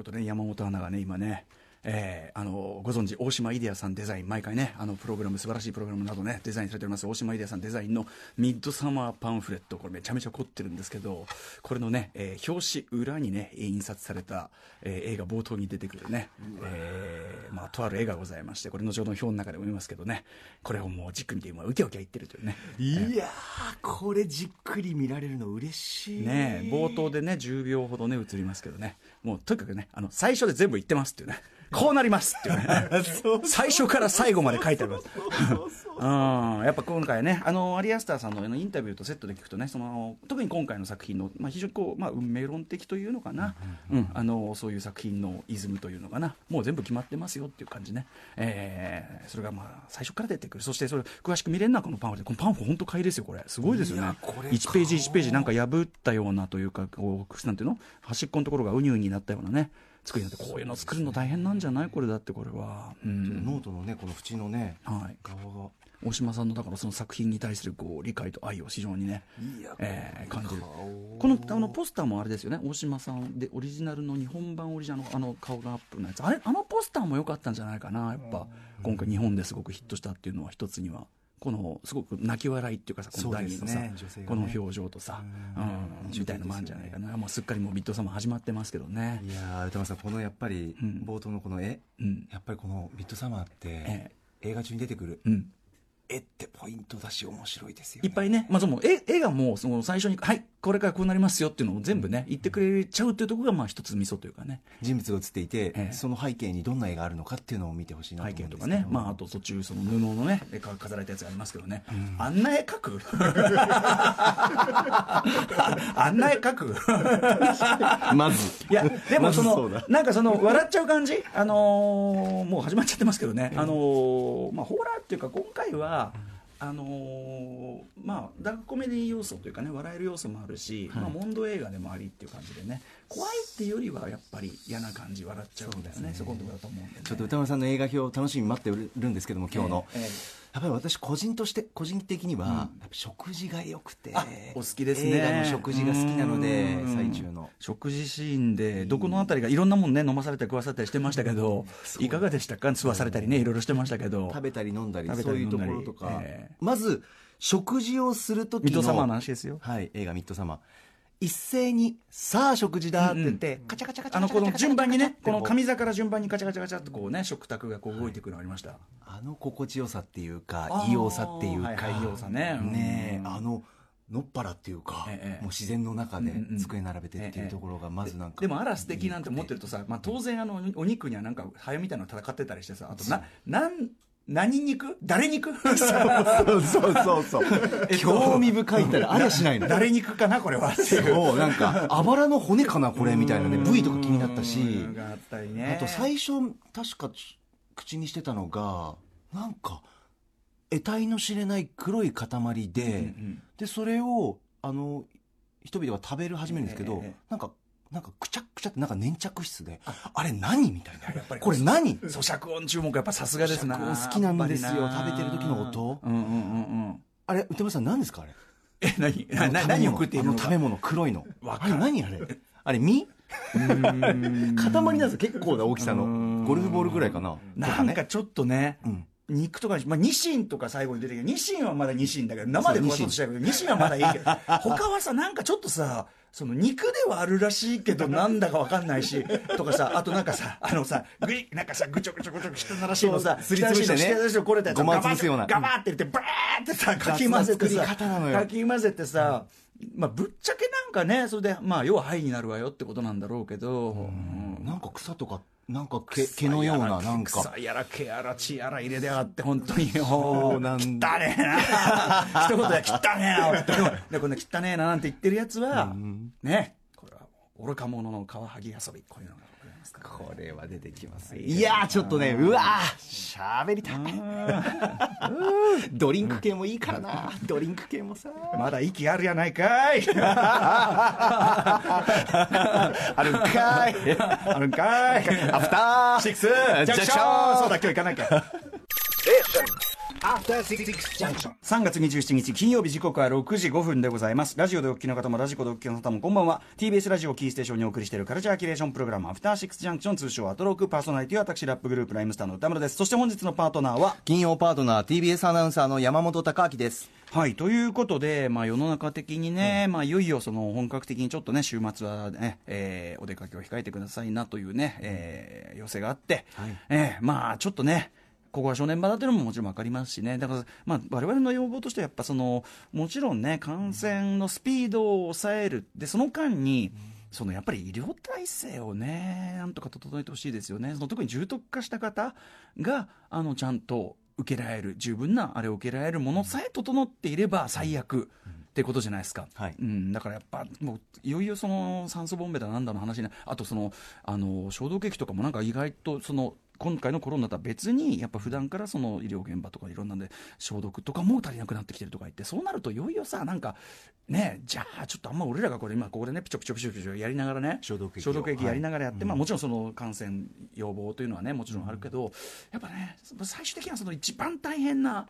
ことね、山本アナがね、今ね、えー、あのご存知大島イデアさんデザイン毎回ねあのプログラム素晴らしいプログラムなどねデザインされております大島イデアさんデザインのミッドサマーパンフレットこれめちゃめちゃ凝ってるんですけどこれのね、えー、表紙裏にね印刷された、えー、映画冒頭に出てくるね、えー、まあとある絵がございましてこれ後ほどの表の中でも見ますけどねこれをもうじっくり見て今ウキウキ言ってるというね。いやこれじっくり見られるの嬉しい。ね冒頭でね10秒ほどね映りますけどね。もうとにかくねあの最初で全部言ってますっていうねこうなりますっていうね。最初から最後まで書いてあります。うん、やっぱ今回ねあのアリアスターさんのインタビューとセットで聞くとねその特に今回の作品の、まあ、非常にこう、まあ、運命論的というのかな、うん、あのそういう作品のイズムというのかな。もう全部決まってますよっていう感じね、えー、それがまあ最初から出てくる。そしてそれ詳しく見れるのはこのパンフでこのパンフ本当買いですよこれ。すごいですよね。1ページ1ページなんか破ったようなというかこうなんていうの？端っこのところがうにうになったようなね作りになってこういうの作るの大変なんじゃない？これだってこれは、うん、ノートのねこの縁のね、はい、側が。大島さんのだからその作品に対するこう理解と愛を非常にね、えー、感じる。このあのポスターもあれですよね。大島さんでオリジナルの日本版オリジナルのあの顔がアップのやつ。あれあのポスターも良かったんじゃないかな。やっぱ今回日本ですごくヒットしたっていうのは一つにはこのすごく泣き笑いっていうかさこの第二のさ、ねね、この表情とさ、うん、みたいなもんじゃないかな、もうすっかりもうビット様始まってますけどね。いや歌丸さんこのやっぱり冒頭のこの絵、うん、やっぱりこのビットサマーって、映画中に出てくる、うん。絵ってポイントだし面白いですよ、ね、いっぱいね、まあ、その絵絵がもうその最初に「はいこれからこうなりますよっていうのを全部ね言ってくれちゃうっていうところがまあ一つミソというかね。人物が映っていて、ええ、その背景にどんな絵があるのかっていうのを見てほしいなと思背景とかね、まあ、あと途中その布のね飾られたやつがありますけどね、うん、あんな絵描く？あんな絵描く？まず。いやでもその、ま、なんかその笑っちゃう感じ？あのー、もう始まっちゃってますけどね、あのー、まあホラーっていうか今回は、うんあのー、まあダークコメディ要素というかね笑える要素もあるし、はい、まあ、モンド映画でもありっていう感じでね怖いっていうよりはやっぱり嫌な感じ笑っちゃうんだよねそこのところだと思うんで、ね、ちょっと歌丸さんの映画表楽しみに待ってるんですけども今日の、えーえーやっぱり私個人として個人的には、食事が良くて。お好きですね。映画の食事が好きなので最中の。食事シーンでどこのあたりがいろんなもんね飲まされたり食わされたりしてましたけどいかがでしたか？吸わされたりねいろいろしてましたけど。食べたり飲んだりそういうところとか、まず食事をするときのミッドサマーの話ですよ。はい映画ミッドサマー一斉に「さあ食事だ」って言って、カチャカチャカチャあのこの順番にねこの上座から順番にカチャカチャカチャってこうね食卓がこう動いてくるのありました、あの心地よさっていうか異様さっていうか。異様さねねあののっぱらっていうか、ええ、もう自然の中で机並べてっていうところがまずなんか、でもあら素敵なんて思ってるとさ、まあ、当然あのお肉にはなんかハエみたいなの戦ってたりしてさあとななん何肉？誰肉？そうそうそうそう。興味深いったらあれしないの。誰肉かな？これは。そう。なんかあばらの骨かなこれみたいなね部位とか気になったし。あと最初確か口にしてたのがなんか得体の知れない黒い塊で、うんうん、でそれをあの人々は食べる始めるんですけど、えー、なんかなんかくちゃくちゃってなんか粘着質であれ何みたいな。やっぱりこれ何？咀嚼音注目やっぱさすがですな。好きなんですよ。食べてる時の音。うんうんうんうん。あれ歌丸さん何ですかあれ？え何？何を食っているの食べ物黒いの。あれ何あれ？あれ実 塊なんです結構な大きさの。ゴルフボールぐらいかな。なんかちょっとね、うん肉とか、まあ、ニシンとか最後に出てきて、ニシンはまだニシンだけど、生で食わそうとしたけど、ニシンはまだいいけど、他はさ、なんかちょっとさ、その肉ではあるらしいけど、なんだかわかんないし、とかさ、あとなんかさ、あのさ、ぐい、なんかさ、ぐちょぐちょぐちょ汚らしいのさ、すりつぶしてね、これでごまつぶすような。ガバーって言って、バーってさ、かき混ぜてさ、かき混ぜてさ、まあ、ぶっちゃけなんかね、それで、まあ、要は肺になるわよってことなんだろうけど、なんか草とかなんか毛毛のようななんか。草やら毛やら血やら入れてやがって本当に。そうなんだ。汚ねえな 一言で汚ねえな でこんな汚ねえななんて言ってるやつは、ねこれは愚か者のカワハギ遊びこういうのがこれは出てきますい。やちょっとねうわしゃべりたい。ドリンク系もいいからな。ドリンク系もさ。まだ息あるやないかい。あるんかい。あるんかい。アフターシックスジャンクション。そうだ今日行かなきゃ3月27日金曜日時刻は6時5分でございます。ラジオでお聞きの方もラジコでお聞きの方もこんばんは。TBS ラジオキーステーションにお送りしているカルチャーキュレーションプログラムアフターシックスジャンクション通称アトロックパーソナリティは私ラップグループライムスターの歌村です。そして本日のパートナーは？金曜パートナー TBS アナウンサーの山本貴明です。はいということで、まあ、世の中的にね、まあ、いよいよその本格的にちょっとね週末はね、えーお出かけを控えてくださいなというね、えー要請があって、はい。えーまあちょっとねここは正念場だというのももちろん分かりますしね、だから、まあ、我々の要望としては、やっぱその、もちろんね、感染のスピードを抑える、でその間に、そのやっぱり医療体制をね、なんとか整えてほしいですよね、その特に重篤化した方があのちゃんと受けられる、十分なあれを受けられるものさえ整っていれば最悪。ってことじゃないですか、はい。うん、だからやっぱもういよいよその酸素ボンベだなんだの話になあとそのあの消毒液とかもなんか意外とその今回のコロナとは別にやっぱ普段からその医療現場とかいろんなんで消毒とかも足りなくなってきてるとか言ってそうなるといよいよさなんかねじゃあちょっとあんま俺らがこれ今ここでねピチョピチョピチョピチョやりながらね消毒液やりながらやって、はい。まあもちろんその感染予防というのはねもちろんあるけど、やっぱね最終的にはその一番大変な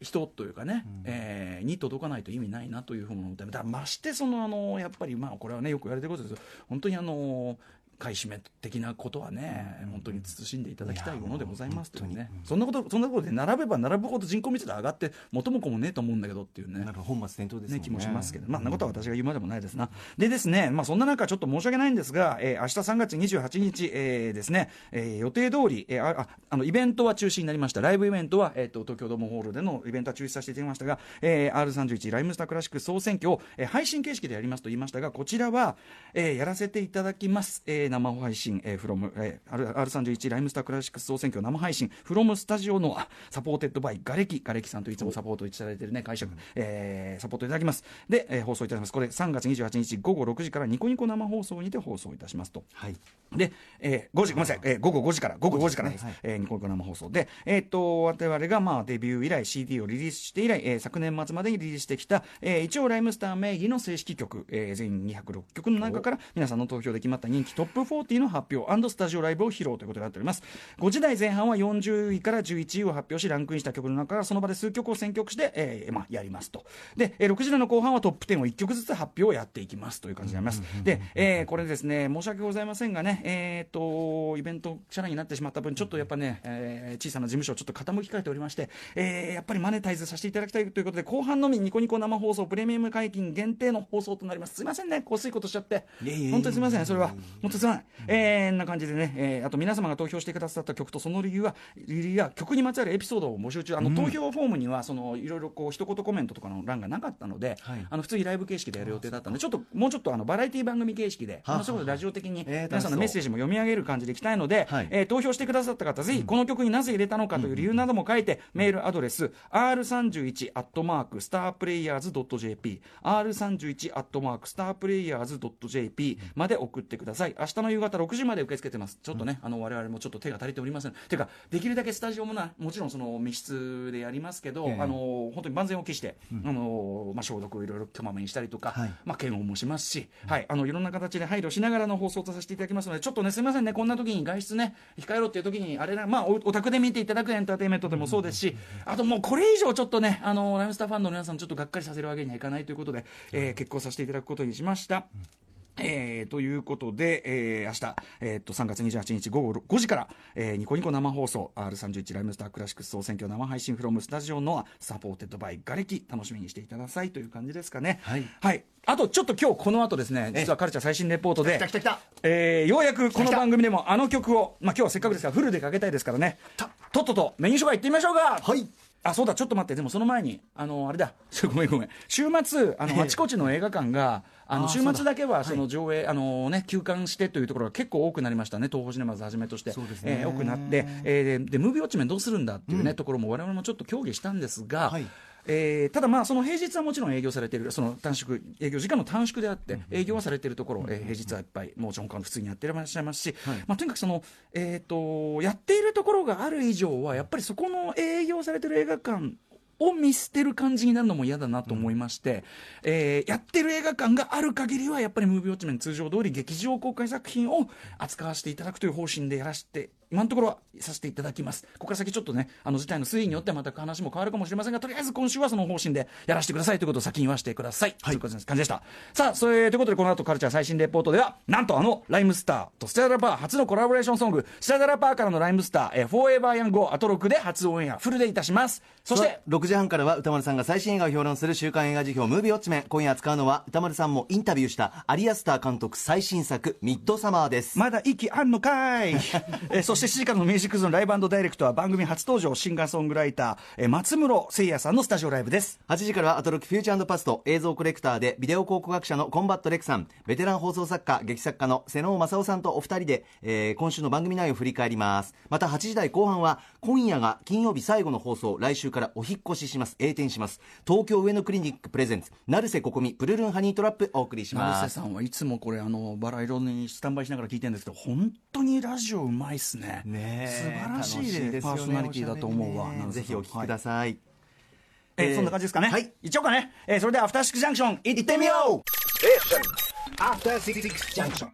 人というかね、えーに届かないと意味ないなというふうに思ってだましてそのあのやっぱりまあこれはねよく言われてることですけど本当にあの買い占め的なことはね、本当に慎んでいただきたいものでございますというね、そんなこと、そんなことで並べば並ぶほど人口密度上がって、元も子もねえと思うんだけどっていうねなん。か本末転倒ですもんね、気もしますけど、まあ、そんなことは私が言うまでもないですな。でですね、まあ、そんな中、ちょっと申し訳ないんですが、えー、明日3月28日、えー、ですね、えー、予定通り、えー、あ、ああの、イベントは中止になりました。ライブイベントは、えっ、と、東京ドームホールでのイベントは中止させていただきましたが、えー、R31 ライムスタークラシック総選挙を、えー、配信形式でやりますと言いましたが、こちらは、えー、やらせていただきます。えー、生配信、えー、from、えー、R- R31 ライムスタークラシック総選挙生配信、from スタジオの、あ supported by、ガレキ、ガレキさんといつもサポートいただいているね、会社、えーサポートいただきます。で、えー放送いたします。これ3月28日午後6時からニコニコ生放送にて放送いたしますと。はいで、えー5時、ごめんなさい、えー午後5時から、午後5時からです。はいえーニコニコ生放送で、えーっと、我々が、まあ、デビュー以来 CD をリリースして以来、えー昨年末までにリリースしてきた、えー一応ライムスター名義の正式曲、えー全206曲の中から、皆さんの投票で決まった人気トップ40の発表スタジオライブを披露ということになっております。5時台前半は40位から11位を発表し、ランクインした曲の中からその場で数曲を選曲して、えーまあ、やりますと。で、えー6時台の後半はトップ10を1曲ずつ発表をやっていきますという感じになります。で、えーこれですね、申し訳ございませんがね、えーっと、イベント社内になってしまった分、ちょっとやっぱね、えー小さな事務所をちょっと傾きかえておりまして、えーやっぱりマネタイズさせていただきたいということで、後半のみニコニコ生放送、プレミアム解禁限定の放送となります。すいませんね、こうすいことしちゃって。本当にすみません、それは。本当にすみません。えー、な感じでね、えーあと皆様が投票してくださった曲とその理由は、理由や曲にまつわるエピソードを募集中、あの、投票フォームには、その、いろいろこう、一言コメントとかの欄がなかったので、はい。あの、普通にライブ形式でやる予定だったので、ちょっと、もうちょっとあの、バラエティ番組形式で、それこそラジオ的に、えー皆さんのメッセージも読み上げる感じでいきたいので、はい。えー投票してくださった方、ぜひ、この曲になぜ入れたのかという理由なども書いて、メールアドレス、r31 アットマーク、スタープレイヤーズ .jp、r31 アットマーク、スタープレイヤーズ .jp まで送ってください。明日の夕方6時まで受け付けてます。ちょっとね、あの、我々もちょっと手が足りておりません。ていうか、できるだけスタジオもな、もちろんその密室でやりますけど、ええ。あの、本当に万全を期して、あの、まあ、消毒をいろいろこまめにしたりとか、はい。まあ、検温もしますし、はい、あの、いろんな形で配慮しながらの放送とさせていただきますので、ちょっとね、すみませんね、こんな時に外出ね、控えろっていう時に、あれな、まあ、おお宅で見ていただくエンターテインメントでもそうですし、あともうこれ以上ちょっとね、あの、ライムスターファンの皆さんちょっとがっかりさせるわけにはいかないということで、えー決行させていただくことにしました。えーということで、えー明日、えーっと、3月28日午後5時から、えーニコニコ生放送、R31 ライムスタークラシックス総選挙生配信 from スタジオの supported by ガレキ、楽しみにしていてくださいという感じですかね。はい。はい。あと、ちょっと今日この後ですね、実はカルチャー最新レポートで、来た来た来たえーようやくこの番組でもあの曲を、まあ今日はせっかくですからフルでかけたいですからね、とっととメニュー紹介いってみましょうか。はいあ、そうだ、ちょっと待って、でもその前に、あの、あれだ、ごめんごめん。週末、あの、あちこちの映画館が、あの、あ週末だけは、その上映、あのね、休館してというところが結構多くなりましたね、東宝シネマズはじめとして。そうですね。えー多くなって、えーで、でムービーウォッチメンどうするんだっていうね、ところも我々もちょっと協議したんですが、はいえーただまあその平日はもちろん営業されているその短縮営業時間の短縮であって営業はされているところ、えー平日はいっぱいもちろん普通にやっていらっしゃいますし、とにかくその、えー、とやっているところがある以上はやっぱりそこの営業されている映画館を見捨てる感じになるのも嫌だなと思いまして、えーやってる映画館がある限りはやっぱりムービーウォッチメン通常通り劇場公開作品を扱わせていただくという方針でやらせて今のところはさせていただきます。ここから先ちょっとねあの事態の推移によってはまた話も変わるかもしれませんがとりあえず今週はその方針でやらせてくださいということを先に言わせてください、はい、という感じでした。さあそれということでこの後カルチャー最新レポートではなんとあのライムスターとスチャダラパー初のコラボレーションソングスチャダラパーからのライムスター、えー、 Forever Young をアトロクで初オンエアフルでいたします。そして6時半からは宇多丸さんが最新映画を評論する週刊映画時評ムービーウォッチメン今夜扱うのは宇多丸さんもインタビューしたアリアスター監督最新作ミッドサマーです。まだ息あんのかい、えー、そして7時からのミュージックズのライブダイレクトは番組初登場シンガーソングライター、えー、松室誠也さんのスタジオライブです。8時からはアトロキフューチャーパスト映像コレクターでビデオ考古学者のコンバットレクさんベテラン放送作家劇作家の瀬能正夫さんとお二人で、えー、今週の番組内容を振り返ります。また8時台後半は今夜が金曜日最後の放送来週からお引越しします。栄転します東京上野クリニックプレゼンツ成瀬ここみプルルンハニートラップお送りします。成瀬さんはいつもこれあのバラ色にスタンバイしながら聞いてるんですけど本当にラジオうまいっすねね。素晴らしいですパーソナリティだと思うわ、ぜひお聞きください、はい、えー、そんな感じですかね？はい。一応かね、えー、それではアフターシックスジャンクション行ってみよう。アフターシックスジャンクション